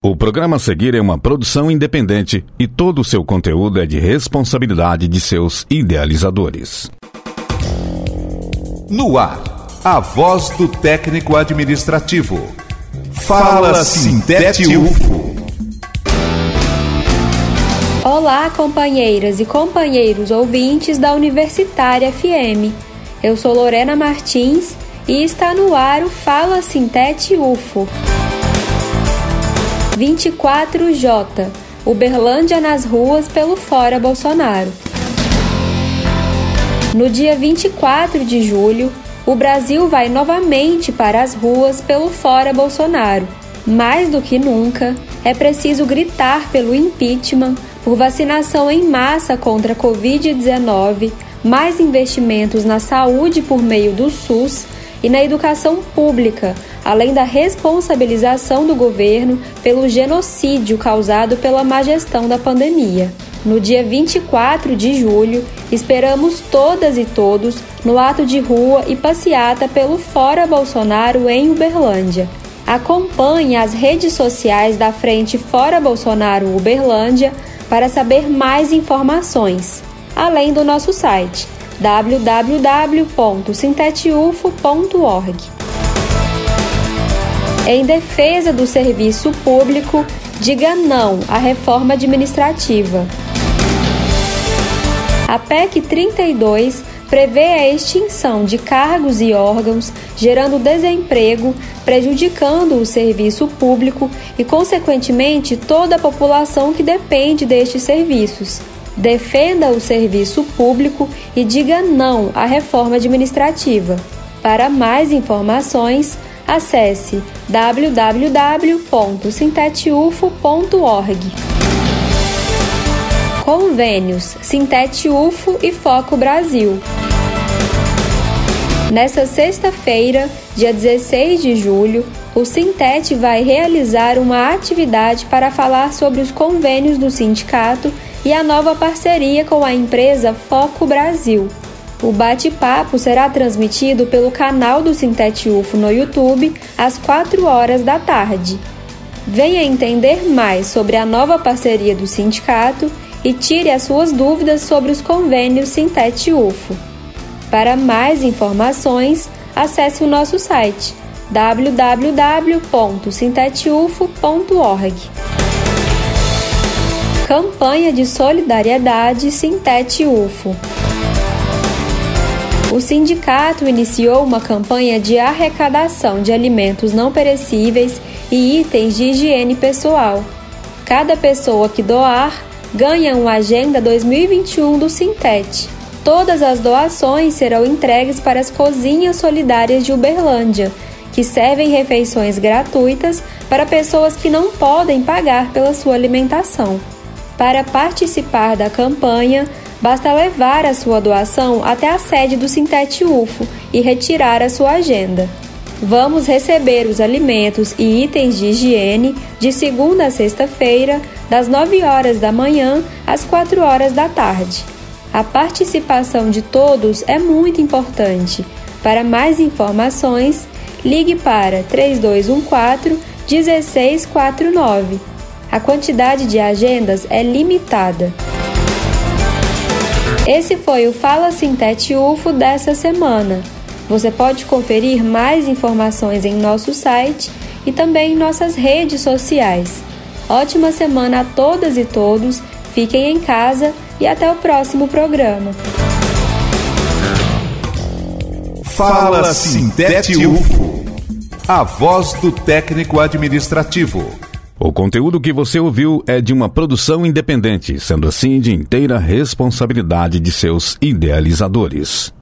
O programa a seguir é uma produção independente e todo o seu conteúdo é de responsabilidade de seus idealizadores. No ar, a voz do técnico administrativo. Fala Sintete UFO. Olá, companheiras e companheiros ouvintes da Universitária FM. Eu sou Lorena Martins e está no ar o Fala Sintete UFO. 24J Uberlândia nas ruas pelo Fora Bolsonaro. No dia 24 de julho, o Brasil vai novamente para as ruas pelo Fora Bolsonaro. Mais do que nunca, é preciso gritar pelo impeachment, por vacinação em massa contra a Covid-19, mais investimentos na saúde por meio do SUS e na educação pública, além da responsabilização do governo pelo genocídio causado pela má gestão da pandemia. No dia 24 de julho, esperamos todas e todos no ato de rua e passeata pelo Fora Bolsonaro em Uberlândia. Acompanhe as redes sociais da Frente Fora Bolsonaro Uberlândia para saber mais informações, além do nosso site www.sintetufo.org. Em defesa do serviço público, diga não à reforma administrativa. A PEC 32 prevê a extinção de cargos e órgãos, gerando desemprego, prejudicando o serviço público e, consequentemente, toda a população que depende destes serviços. Defenda o serviço público e diga não à reforma administrativa. Para mais informações, acesse www.sintetufo.org. Convênios Sintete UFO e Foco Brasil. Nessa sexta-feira, dia 16 de julho, o Sintete vai realizar uma atividade para falar sobre os convênios do sindicato e a nova parceria com a empresa Foco Brasil. O bate-papo será transmitido pelo canal do Sintete UFO no YouTube às 4 horas da tarde. Venha entender mais sobre a nova parceria do sindicato e tire as suas dúvidas sobre os convênios Sintete UFO. Para mais informações, acesse o nosso site www.sintetufo.org. Campanha de Solidariedade Sintete UFO. O sindicato iniciou uma campanha de arrecadação de alimentos não perecíveis e itens de higiene pessoal. Cada pessoa que doar ganha uma Agenda 2021 do Sintete. Todas as doações serão entregues para as cozinhas solidárias de Uberlândia, que servem refeições gratuitas para pessoas que não podem pagar pela sua alimentação. Para participar da campanha, basta levar a sua doação até a sede do Sintete UFO e retirar a sua agenda. Vamos receber os alimentos e itens de higiene de segunda a sexta-feira, das 9 horas da manhã às 4 horas da tarde. A participação de todos é muito importante. Para mais informações, ligue para 3214 1649 a quantidade de agendas é limitada. Esse foi o Fala Sintete UFO dessa semana. Você pode conferir mais informações em nosso site e também em nossas redes sociais. Ótima semana a todas e todos, fiquem em casa e até o próximo programa. Fala Sintete UFO, a voz do técnico administrativo. O conteúdo que você ouviu é de uma produção independente, sendo assim de inteira responsabilidade de seus idealizadores.